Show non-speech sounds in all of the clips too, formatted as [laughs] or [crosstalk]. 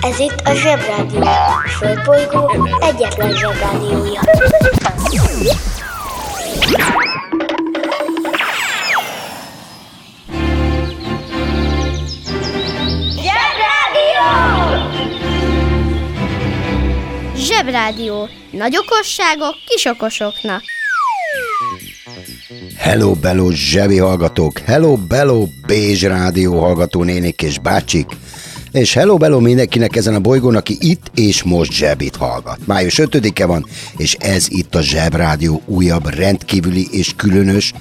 Ez itt a Zsebrádió. A Földbolygó egyetlen Zsebrádiója. Zsebrádió! Zsebrádió. Nagy okosságok kis okosoknak. Hello, bello, zsebi hallgatók! Hello, bello, Bézs rádió hallgató nénik és bácsik! És hello, bello mindenkinek ezen a bolygón, aki itt és most zsebit hallgat. Május 5-e van, és ez itt a Zsebrádió újabb rendkívüli és különös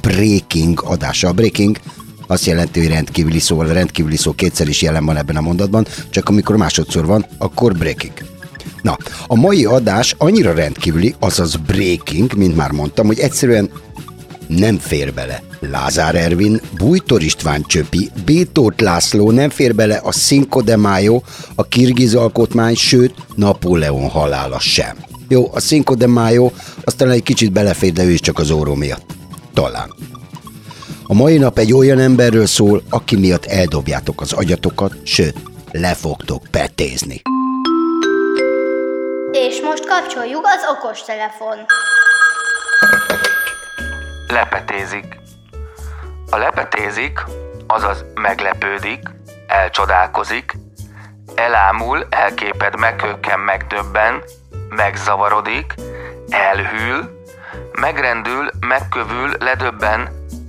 breaking adása. A breaking azt jelenti, hogy rendkívüli szó, a rendkívüli szó kétszer is jelen van ebben a mondatban, csak amikor másodszor van, akkor breaking. Na, a mai adás annyira rendkívüli, azaz breaking, mint már mondtam, hogy egyszerűen nem fér bele. Lázár Ervin, Bújtor István Csöpi, Bétót László nem fér bele a Cinco de Mayo, a kirgiz alkotmány, sőt Napóleon halála sem. Jó, a Cinco de Mayo aztán egy kicsit belefér, de ő is csak az óró miatt. Talán. A mai nap egy olyan emberről szól, aki miatt eldobjátok az agyatokat, sőt, le fogtok petézni. És most kapcsoljuk az okostelefon. lepetézik. A lepetézik, azaz meglepődik, elcsodálkozik, elámul, elképed meghökken, megdöbben, megzavarodik, elhűl, megrendül, megkövül, ledöbben,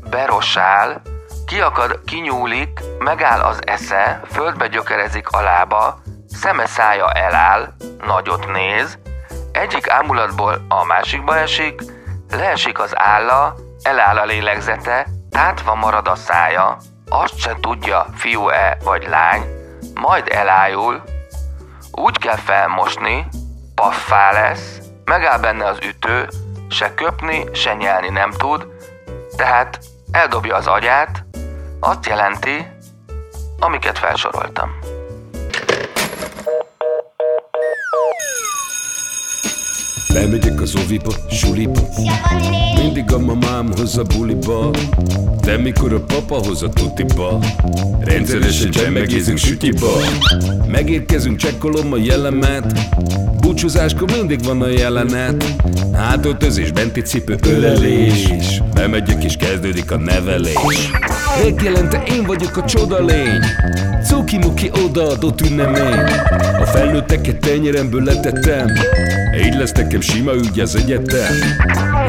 berossál, kiakad, kinyúlik, megáll az esze, földbe gyökerezik a lába, szeme szája eláll, nagyot néz, egyik ámulatból a másikba esik, leesik az álla, eláll a lélegzete, tátva marad a szája, azt se tudja, fiú-e vagy lány, majd elájul, úgy kell felmosni, paffá lesz, megáll benne az ütő, se köpni, se nyelni nem tud, tehát eldobja az agyát, azt jelenti, amiket felsoroltam. Bemegyek az oviba, suliba Mindig a mamám hoz a buliba. De mikor a papa hoz a tutiba Rendszeresen csemmegézünk sütiba. Megérkezünk, csekkolom a jellemet. Búcsúzáskor mindig van a jelenet. Átöltözés, benti cipő, ölelés. Bemegyek és kezdődik a nevelés. Megjelente én vagyok a csoda lény. Cuki-muki odaadott ünnemény. A felnőtteket tenyeremből letettem Így lesz nekem sima ügy az egyetem.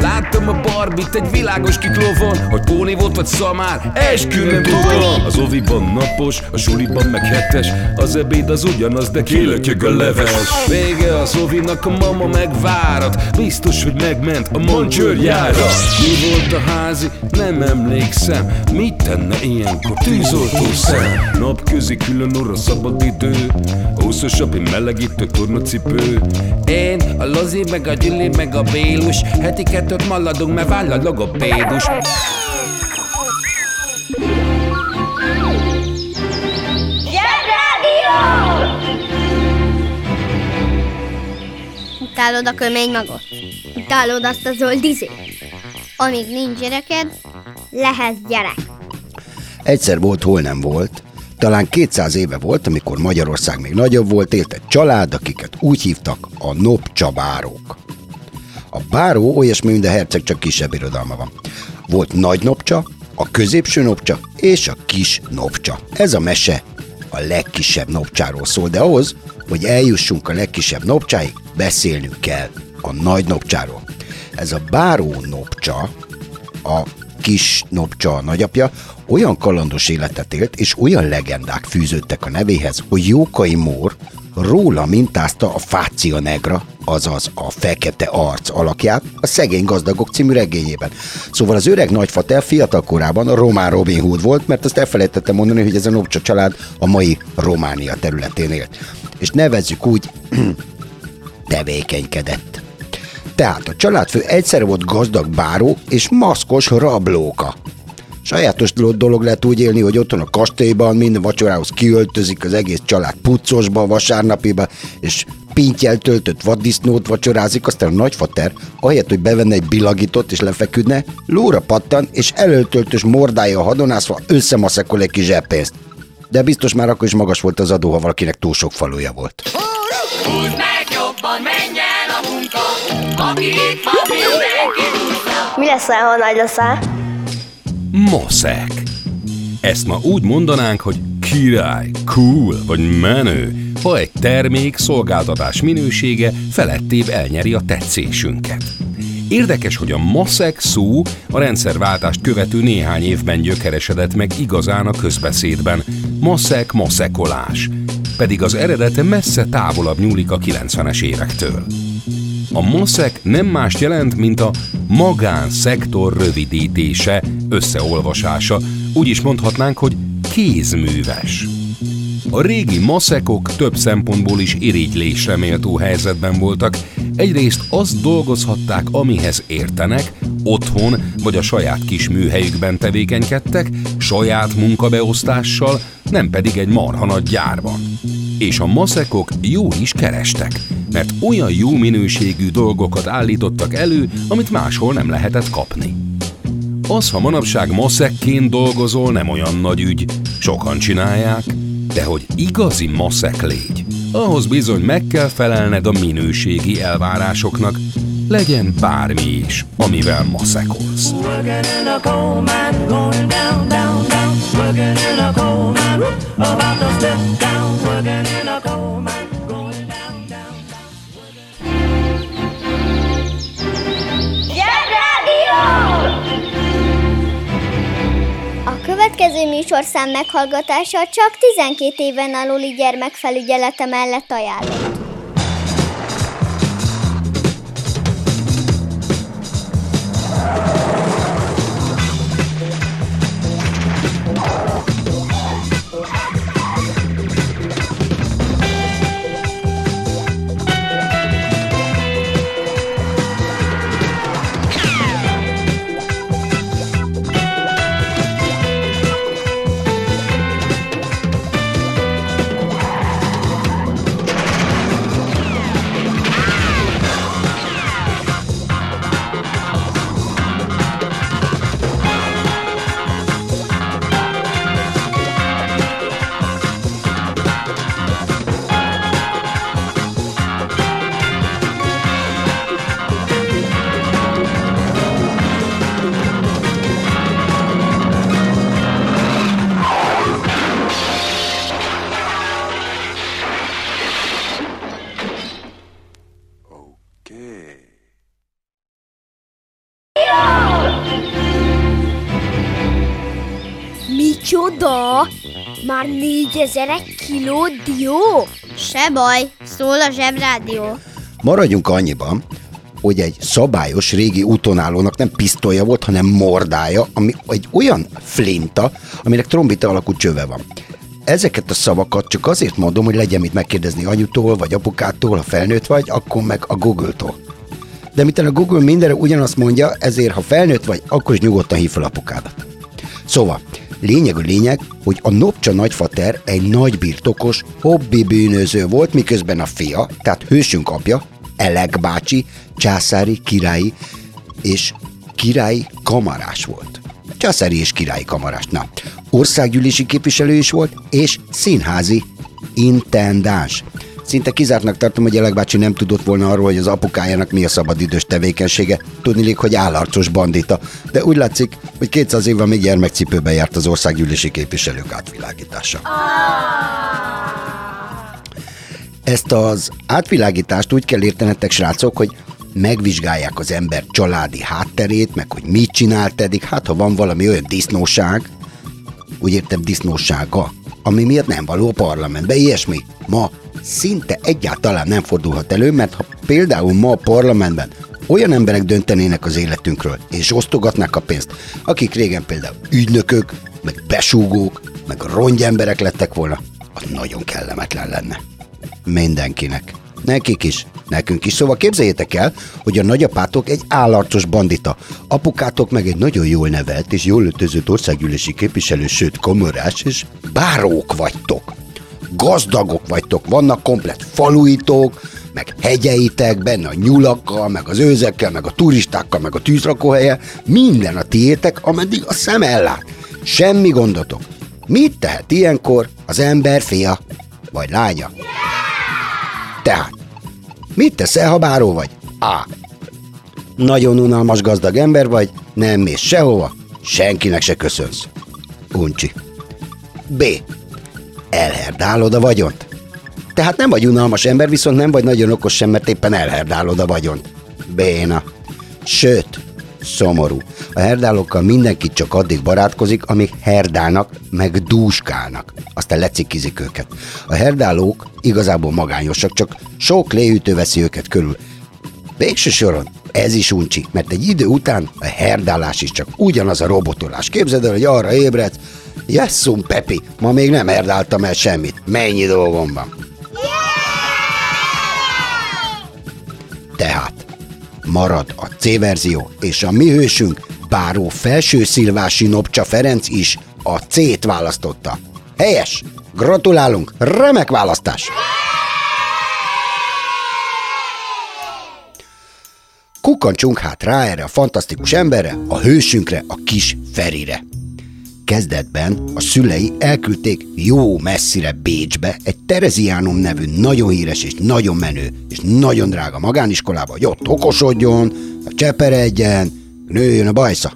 Láttam a barbit egy világos kiklovon Hogy Póni volt vagy szamár, eskü nem tudom. Az oviban napos, a suliban meg hetes Az ebéd az ugyanaz, de kilötyög a leves. Vége az ovinak, a mama megvárat Biztos, hogy megment a mancsőrjára Mi volt a házi? Nem emlékszem. Mit tenne ilyenkor tűzoltó szem? Napközi külön orra szabad idő. Húszosabb, melegítő tornacipő. Én, a Lozi, meg a Gyüli, meg a Bélus Heti kettőt maladunk, mert váll a logopédus Zsebrádió! Utálod a kömény magot? Utálod azt a zöld izét? Amíg nincs gyereked, lehetsz gyerek. Egyszer volt, hol nem volt. Talán 200 éve volt, amikor Magyarország még nagyobb volt, élt egy család, akiket úgy hívtak a Nopcsa bárók. A báró olyasmi, mint a herceg, csak kisebb irodalma van. Volt nagy nopcsa, a középső nopcsa és a kis nopcsa. Ez a mese a legkisebb nopcsáról szól, de ahhoz, hogy eljussunk a legkisebb nopcsáig, beszélnünk kell a nagy nopcsáról. Ez a báró nopcsa, a kis nopcsa a nagyapja, olyan kalandos életet élt, és olyan legendák fűződtek a nevéhez, hogy Jókai Mór róla mintázta a Fácia Negra, azaz a fekete arc alakját a Szegény Gazdagok című regényében. Szóval az öreg nagyfater fiatal korában a román Robin Hood volt, mert azt elfelejtettem mondani, hogy ez a Nopcsa család a mai Románia területén élt. És nevezzük úgy, [clears throat] tevékenykedett. Tehát a családfő egyszerre volt gazdag báró és maszkos rablóka. Sajátos dolog lehet úgy élni, hogy otthon a kastélyban minden vacsorához kiöltözik az egész család puccosba, vasárnapiba, és pintyel töltött vaddisznót vacsorázik, aztán a nagyfater, ahelyett, hogy bevenne egy bilagított és lefeküdne, lóra pattan, és előtöltös mordája hadonászva összemaszekol egy kis zseppénzt. De biztos már akkor is magas volt az adó, ha valakinek túl sok faluja volt. Húzd meg jobban, menj el a munka, aki itt van, mindenki Mi leszel, ha nagy leszel? Maszek. Ezt ma úgy mondanánk, hogy király, cool vagy menő, ha egy termék szolgáltatás minősége felettébb elnyeri a tetszésünket. Érdekes, hogy a maszek szó a rendszerváltást követő néhány évben gyökeresedett meg igazán a közbeszédben. Maszek, maszekolás. Pedig az eredete messze távolabb nyúlik a 90-es évektől. A MOSZEK nem más jelent, mint a magánszektor rövidítése, összeolvasása. Úgy is mondhatnánk, hogy kézműves. A régi maszekok több szempontból is irigylésre méltó helyzetben voltak. Egyrészt azt dolgozhatták, amihez értenek, otthon vagy a saját kis műhelyükben tevékenykedtek, saját munkabeosztással, nem pedig egy marha nagy gyárban. És a maszekok jó is kerestek, mert olyan jó minőségű dolgokat állítottak elő, amit máshol nem lehetett kapni. Az, ha manapság maszekként dolgozol, nem olyan nagy ügy. Sokan csinálják, de hogy igazi maszek légy, ahhoz bizony meg kell felelned a minőségi elvárásoknak, legyen bármi is, amivel maszekolsz. Working in a coal mine, going down, down, down. Working in a coal about to step down. Working in a coal mine, going down, down. A következő műsorszám meghallgatása csak 12 éven aluli gyermekfelügyelete mellett ajánlott. Már négyezer kiló dió? Se baj, szól a zsebrádió. Maradjunk annyiban, hogy egy szabályos régi útonállónak nem pisztolya volt, hanem mordája, ami egy olyan flinta, aminek trombita alakú csöve van. Ezeket a szavakat csak azért mondom, hogy legyen mit megkérdezni anyutól, vagy apukától, ha felnőtt vagy, akkor meg a Google-tól. De miután a Google mindenre ugyanazt mondja, ezért ha felnőtt vagy, akkor is nyugodtan hív fel apukádat. Szóval, lényeg a lényeg, hogy a Nopcsa nagyfater egy nagy birtokos, hobbi bűnöző volt, miközben a fia, tehát hősünk apja, Elek bácsi, császári, királyi és királyi kamarás volt. Császári és királyi kamarás. Na, országgyűlési képviselő is volt, és színházi intendáns. Szinte kizártnak tartom, hogy Elek bácsi nem tudott volna arról, hogy az apukájának mi a szabadidős tevékenysége. Tudnilik, hogy állarcos bandita. De úgy látszik, hogy 200 évvel még gyermekcipőben járt az országgyűlési képviselők átvilágítása. Ezt az átvilágítást úgy kell értenetek, srácok, hogy megvizsgálják az ember családi hátterét, meg hogy mit csinált eddig, hát ha van valami olyan disznóság, úgy értem disznósága, ami miatt nem való a parlamentbe, ilyesmi. Ma szinte egyáltalán nem fordulhat elő, mert ha például ma a parlamentben olyan emberek döntenének az életünkről, és osztogatnák a pénzt, akik régen például ügynökök, meg besúgók, meg rongyemberek lettek volna, az nagyon kellemetlen lenne. Mindenkinek. Nekik is, nekünk is. Szóval képzeljétek el, hogy a nagyapátok egy állarcos bandita, apukátok meg egy nagyon jól nevelt és jól öltözött országgyűlési képviselő, sőt kamarás, és bárók vagytok. Gazdagok vagytok, vannak komplet faluitok, meg hegyeitek, benne a nyulakkal, meg az őzekkel, meg a turistákkal, meg a tűzrakóhelye, minden a tiétek, ameddig a szem ellát. Semmi gondotok. Mit tehet ilyenkor az ember fia vagy lánya? Tehát, mit teszel, ha báró vagy? A. Nagyon unalmas gazdag ember vagy, nem mész sehova, senkinek se köszönsz. Uncsi. B. Elherdálod a vagyont. Tehát nem vagy unalmas ember, viszont nem vagy nagyon okos sem, mert éppen elherdálod a vagyont. Béna. Sőt, szomorú. A herdálókkal mindenki csak addig barátkozik, amíg herdálnak, meg dúskálnak. Aztán lecikizik őket. A herdálók igazából magányosak, csak sok léütő veszi őket körül. Végső soron ez is uncsi, mert egy idő után a herdálás is csak ugyanaz a robotolás. Képzeld el, hogy arra ébredsz, Jesszum, Pepi, ma még nem herdáltam el semmit. Mennyi dolgom van. Tehát marad a C verzió, és a mi hősünk, báró felső szilvási Nopcsa Ferenc is a C-t választotta. Helyes! Gratulálunk! Remek választás! Kukkancsunk hát rá erre a fantasztikus emberre, a hősünkre, a kis Ferire. Kezdetben a szülei elküldték jó messzire Bécsbe egy Tereziánum nevű nagyon híres és nagyon menő és nagyon drága magániskolába, hogy ott okosodjon, cseperedjen, nőjön a bajsza.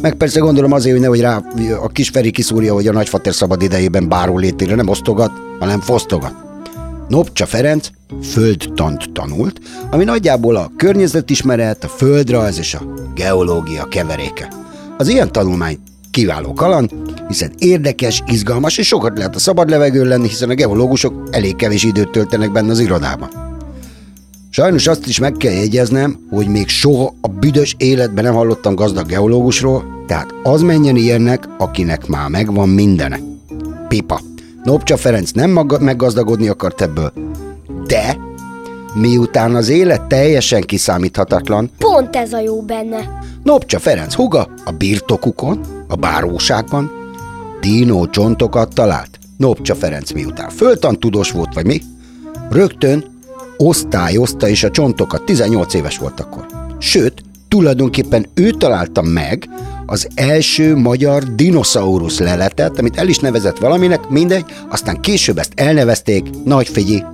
Meg persze gondolom azért, hogy nehogy rá a kis Feri kiszúrja, hogy a nagyfater szabad idejében báró létére nem osztogat, hanem fosztogat. Nopcsa Ferenc földtant tanult, ami nagyjából a környezetismeret, a földrajz és a geológia keveréke. Az ilyen tanulmány kiváló kaland, hiszen érdekes, izgalmas és sokat lehet a szabad levegőn lenni, hiszen a geológusok elég kevés időt töltenek benne az irodában. Sajnos azt is meg kell jegyeznem, hogy még soha a büdös életben nem hallottam gazdag geológusról, tehát az menjen ilyennek, akinek már megvan mindene. Pipa. Nopcsa Ferenc nem maga- meggazdagodni akart ebből, de miután az élet teljesen kiszámíthatatlan, Pont ez a jó benne. Nopcsa Ferenc huga a birtokukon, a báróságban, dínó csontokat talált. Nopcsa Ferenc miután föltan tudós volt, vagy mi, rögtön osztályozta is a csontokat, 18 éves volt akkor. Sőt, tulajdonképpen ő találta meg az első magyar dinoszaurusz leletet, amit el is nevezett valaminek, mindegy, aztán később ezt elnevezték, nagy figyi,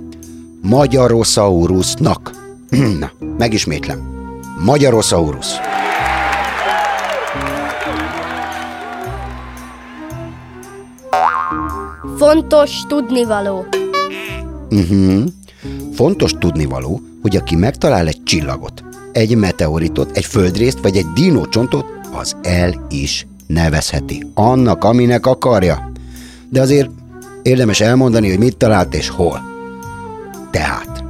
Magyarosaurusnak. [clears throat] Na, megismétlem. Magyarosaurus. Fontos tudnivaló. Uh-huh. Fontos tudnivaló, hogy aki megtalál egy csillagot, egy meteoritot, egy földrészt vagy egy dinócsontot, az el is nevezheti. Annak, aminek akarja. De azért érdemes elmondani, hogy mit talált és hol. Tehát,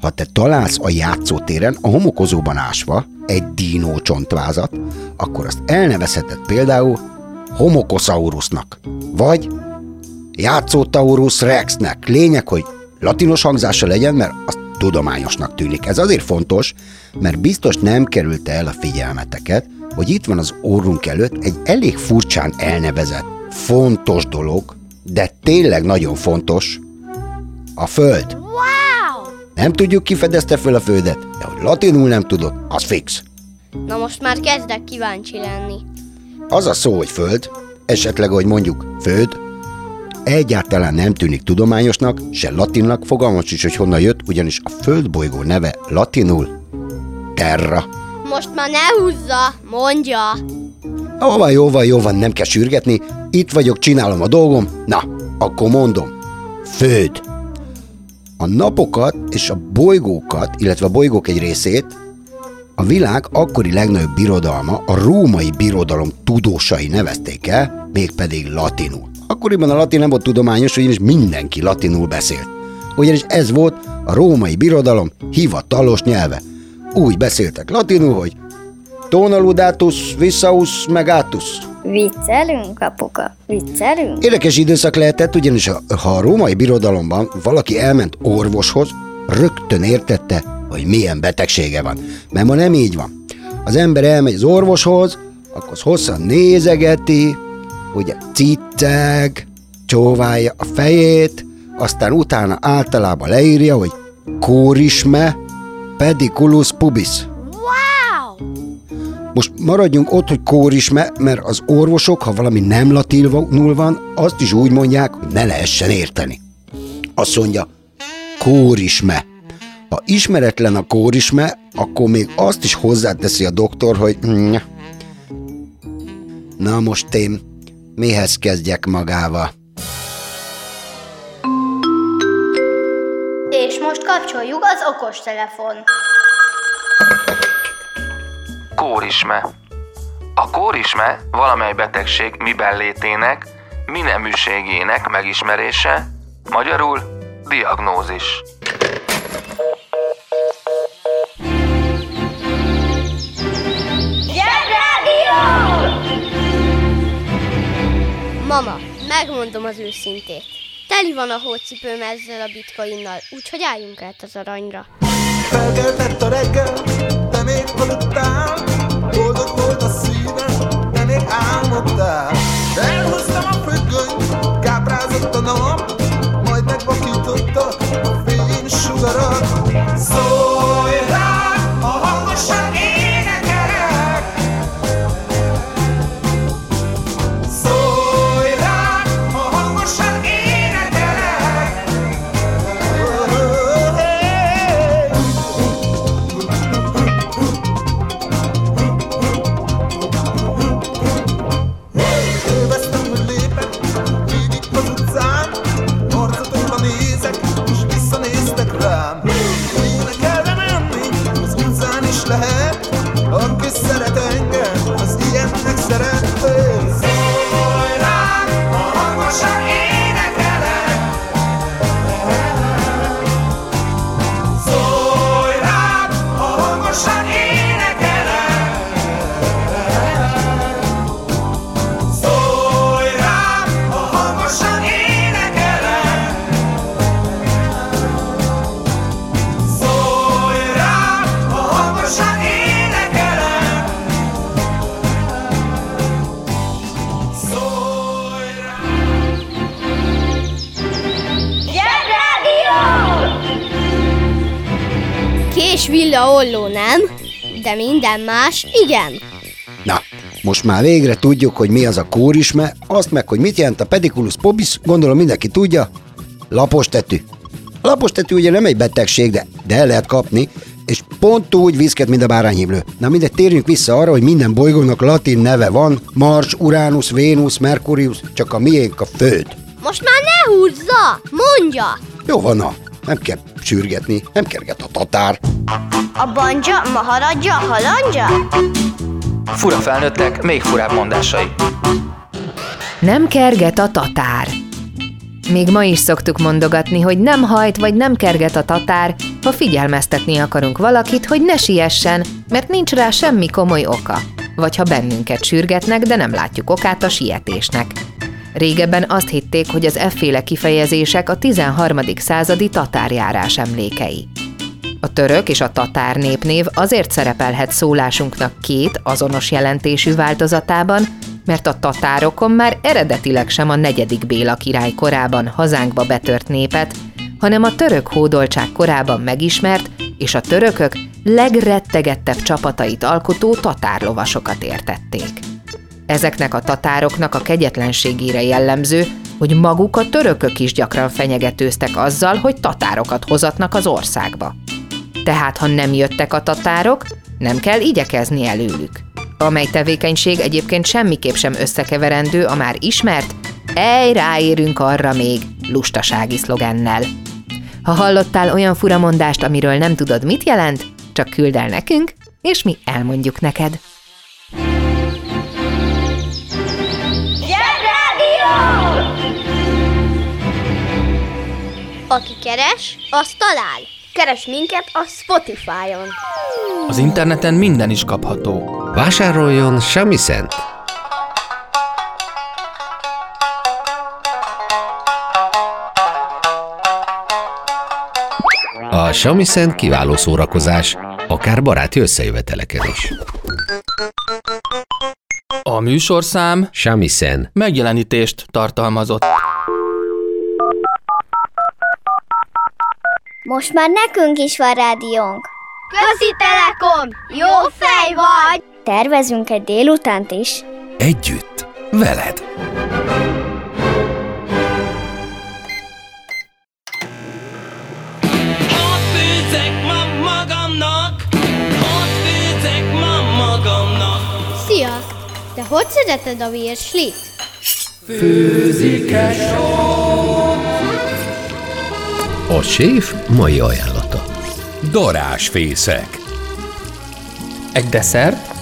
ha te találsz a játszótéren, a homokozóban ásva egy dinó csontvázat, akkor azt elnevezheted például homokosaurusnak, vagy Játszótaurus rexnek. Lényeg, hogy latinos hangzása legyen, mert az tudományosnak tűnik. Ez azért fontos, mert biztos nem kerülte el a figyelmeteket, hogy itt van az orrunk előtt egy elég furcsán elnevezett, fontos dolog, de tényleg nagyon fontos, a Föld. Wow! Nem tudjuk, ki fedezte föl a Földet, de hogy latinul nem tudod, az fix. Na most már kezdek kíváncsi lenni. Az a szó, hogy föld, esetleg, hogy mondjuk föld, egyáltalán nem tűnik tudományosnak, se latinnak, fogalmas is, hogy honnan jött, ugyanis a földbolygó neve latinul terra. Most már ne húzza, mondja. Jó van, jó van, jó van, nem kell sürgetni, itt vagyok, csinálom a dolgom, na, akkor mondom, föld. A napokat és a bolygókat, illetve a bolygók egy részét a világ akkori legnagyobb birodalma, a római birodalom tudósai nevezték el, mégpedig latinul. Akkoriban a latin nem volt tudományos, ugyanis mindenki latinul beszélt. Ugyanis ez volt a római birodalom hivatalos nyelve. Úgy beszéltek latinul, hogy tonaludatus, vissaus, megatus. Viccelünk, apuka? Viccelünk? Érdekes időszak lehetett, ugyanis ha ha a római birodalomban valaki elment orvoshoz, rögtön értette, hogy milyen betegsége van. Mert ma nem így van. Az ember elmegy az orvoshoz, akkor hosszan nézegeti, ugye cicceg, csóválja a fejét, aztán utána általában leírja, hogy kórisme, pediculus pubis. Wow! Most maradjunk ott, hogy kórisme, mert az orvosok, ha valami nem latinul van, azt is úgy mondják, hogy ne lehessen érteni. Azt mondja, kórisme. Ha ismeretlen a kórisme, akkor még azt is hozzáteszi a doktor, hogy na most én mihez kezdjek magával? És most kapcsoljuk az okostelefon. Kórisme. A kórisme valamely betegség miben létének, mi neműségének megismerése, magyarul diagnózis. Mama, megmondom az őszintét. Teli van a hócipőm ezzel a bitcoinnal, úgyhogy álljunk át az aranyra. Felkeltett a reggel, te még aludtál Boldog volt a szívem, te még álmodtál Elhoztam a függönyt, káprázott a nap Majd megvakította a fény sugarat Szólj de minden más igen. Na, most már végre tudjuk, hogy mi az a kórisme, azt meg, hogy mit jelent a pediculus pobis, gondolom mindenki tudja, lapos tetű. A lapos tetű ugye nem egy betegség, de, de el lehet kapni, és pont úgy viszket, mint a bárányhimlő. Na mindegy, térjünk vissza arra, hogy minden bolygónak latin neve van, Mars, Uranus, Vénusz, Merkurius, csak a miénk a Föld. Most már ne húzza, mondja! Jó van, na, nem kell sürgetni, nem kerget a tatár. A banja, maharadja, halandja? Fura felnőttek, még furább mondásai. Nem kerget a tatár. Még ma is szoktuk mondogatni, hogy nem hajt vagy nem kerget a tatár, ha figyelmeztetni akarunk valakit, hogy ne siessen, mert nincs rá semmi komoly oka. Vagy ha bennünket sürgetnek, de nem látjuk okát a sietésnek. Régebben azt hitték, hogy az efféle kifejezések a 13. századi tatárjárás emlékei. A török és a tatár népnév azért szerepelhet szólásunknak két azonos jelentésű változatában, mert a tatárokon már eredetileg sem a negyedik Béla király korában hazánkba betört népet, hanem a török hódoltság korában megismert és a törökök legrettegettebb csapatait alkotó tatárlovasokat értették. Ezeknek a tatároknak a kegyetlenségére jellemző, hogy maguk a törökök is gyakran fenyegetőztek azzal, hogy tatárokat hozatnak az országba. Tehát, ha nem jöttek a tatárok, nem kell igyekezni előlük. Amely tevékenység egyébként semmiképp sem összekeverendő a már ismert Ej, ráérünk arra még lustasági szlogennel. Ha hallottál olyan furamondást, amiről nem tudod, mit jelent, csak küld el nekünk, és mi elmondjuk neked. Aki keres, az talál. Keres minket a Spotify-on. Az interneten minden is kapható. Vásároljon Samisen-t! A Samisen kiváló szórakozás, akár baráti összejöveteleken is. A műsorszám Samisen. megjelenítést tartalmazott. Most már nekünk is van rádiónk. Közi Telekom! Jó fej vagy! Tervezünk egy délutánt is. Együtt, veled. Szia! Te hogy szereted a virslit? Főzik-e A séf mai ajánlata. Darás fészek. Egy desszert,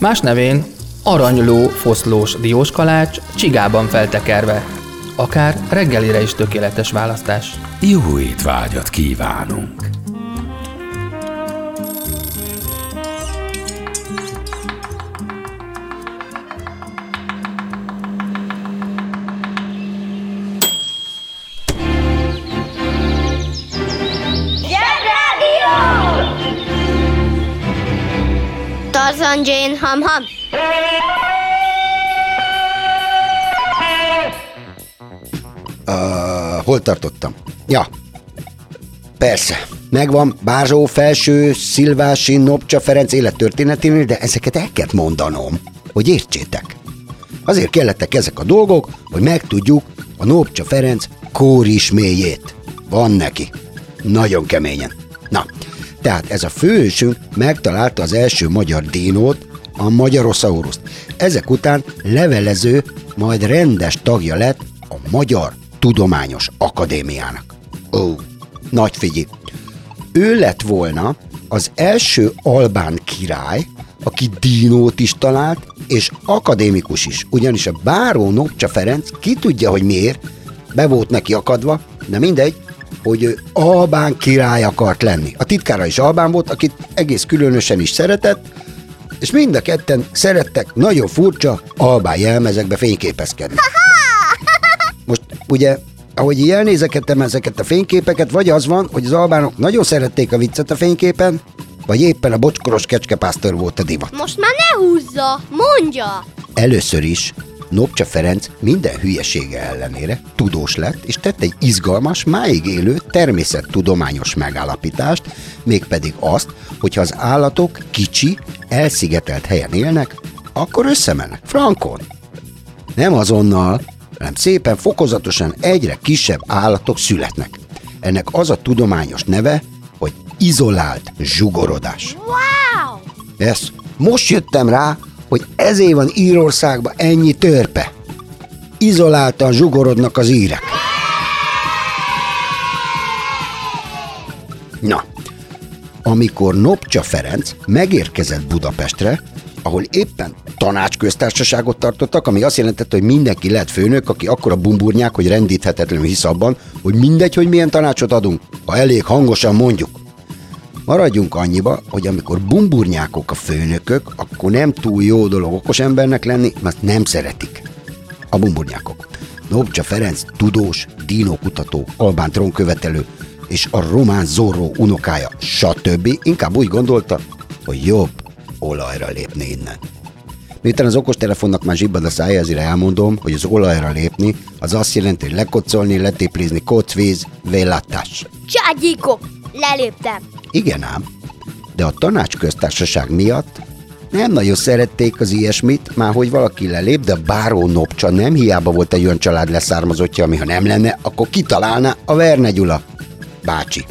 más nevén aranyló foszlós dióskalács csigában feltekerve. Akár reggelire is tökéletes választás. Jó étvágyat kívánunk! Jane Ham Ham. Uh, hol tartottam? Ja. Persze. Megvan Bázsó, Felső, Szilvási, Nopcsa, Ferenc élettörténeténél, de ezeket el kell mondanom, hogy értsétek. Azért kellettek ezek a dolgok, hogy megtudjuk a Nopcsa Ferenc kórisméjét. Van neki. Nagyon keményen. Na, tehát ez a főhősünk megtalálta az első magyar dinót, a Magyarosauruszt. Ezek után levelező, majd rendes tagja lett a Magyar Tudományos Akadémiának. Ó, nagy figyi. Ő lett volna az első albán király, aki dinót is talált, és akadémikus is, ugyanis a báró Nopcsa Ferenc ki tudja, hogy miért, be volt neki akadva, de mindegy, hogy ő albán király akart lenni. A titkára is albán volt, akit egész különösen is szeretett, és mind a ketten szerettek nagyon furcsa albán jelmezekbe fényképezkedni. [laughs] Most ugye, ahogy így elnézekedtem ezeket a fényképeket, vagy az van, hogy az albánok nagyon szerették a viccet a fényképen, vagy éppen a bocskoros kecskepásztor volt a divat. Most már ne húzza, mondja! Először is Nopcsa Ferenc minden hülyesége ellenére tudós lett, és tett egy izgalmas, máig élő természettudományos megállapítást, mégpedig azt, hogy ha az állatok kicsi, elszigetelt helyen élnek, akkor összemennek, frankon. Nem azonnal, hanem szépen fokozatosan egyre kisebb állatok születnek. Ennek az a tudományos neve, hogy izolált zsugorodás. Wow! Ez, most jöttem rá, hogy ezért van Írországban ennyi törpe. Izoláltan zsugorodnak az írek. Na, amikor Nopcsa Ferenc megérkezett Budapestre, ahol éppen tanácsköztársaságot tartottak, ami azt jelentette, hogy mindenki lett főnök, aki akkora bumburnyák, hogy rendíthetetlenül hisz abban, hogy mindegy, hogy milyen tanácsot adunk, ha elég hangosan mondjuk. Maradjunk annyiba, hogy amikor bumburnyákok a főnökök, akkor nem túl jó dolog okos embernek lenni, mert nem szeretik. A bumburnyákok. Nobcsa Ferenc tudós, dinókutató, albán trónkövetelő, és a román Zorro unokája, stb. inkább úgy gondolta, hogy jobb olajra lépni innen. Miután az okostelefonnak már zsibbad a szája, ezért elmondom, hogy az olajra lépni, az azt jelenti, hogy lekocolni, letéplizni, kocvíz, vélattás. Cságyikok! Leléptem! Igen ám, de a tanácsköztársaság miatt nem nagyon szerették az ilyesmit, már hogy valaki lelép, de báró Nopcsa nem hiába volt egy olyan család leszármazottja, ami ha nem lenne, akkor kitalálná a Verne Gyula bácsi.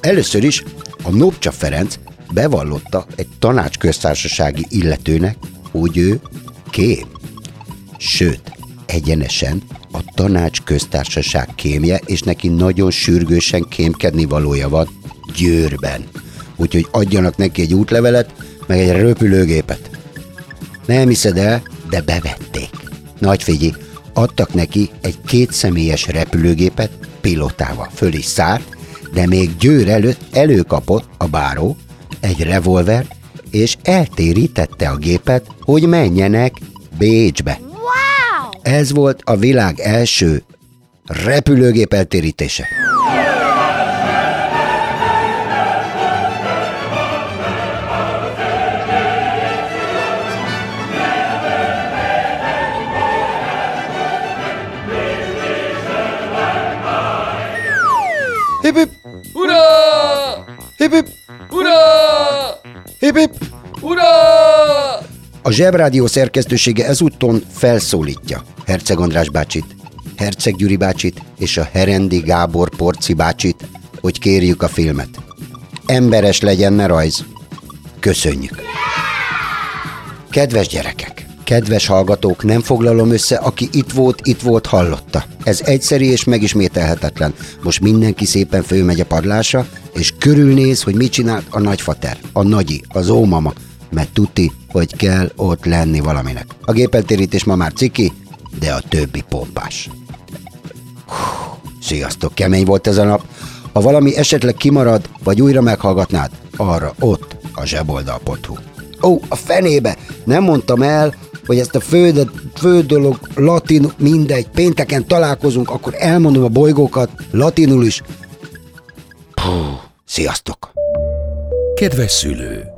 Először is a Nopcsa Ferenc bevallotta egy tanácsköztársasági illetőnek, hogy ő kém. Sőt, egyenesen a tanács köztársaság kémje, és neki nagyon sürgősen kémkedni valója van Győrben. Úgyhogy adjanak neki egy útlevelet, meg egy röpülőgépet. Nem hiszed el, de bevették. Nagy figyi, adtak neki egy kétszemélyes repülőgépet pilotával. Föl is szállt, de még Győr előtt előkapott a báró egy revolvert, és eltérítette a gépet, hogy menjenek Bécsbe. Ez volt a világ első repülőgép eltérítése. Hip hip, Ura! hip hip, Ura! hip hip. Ura! A Zsebrádió szerkesztősége ezúton felszólítja Herceg András bácsit, Herceg Gyuri bácsit és a Herendi Gábor Porci bácsit, hogy kérjük a filmet. Emberes legyen, ne rajz. Köszönjük. Kedves gyerekek, kedves hallgatók, nem foglalom össze, aki itt volt, itt volt, hallotta. Ez egyszerű és megismételhetetlen. Most mindenki szépen fölmegy a padlásra, és körülnéz, hogy mit csinált a nagyfater, a nagyi, az ómama, mert tuti, hogy kell ott lenni valaminek. A gépeltérítés ma már ciki, de a többi pompás. Hú, Sziasztok, kemény volt ez a nap. Ha valami esetleg kimarad, vagy újra meghallgatnád, arra ott a zseboldal.hu. Ó, a fenébe! Nem mondtam el, hogy ezt a fő, fő dolog latin, mindegy, pénteken találkozunk, akkor elmondom a bolygókat latinul is. Puh, sziasztok! Kedves szülő!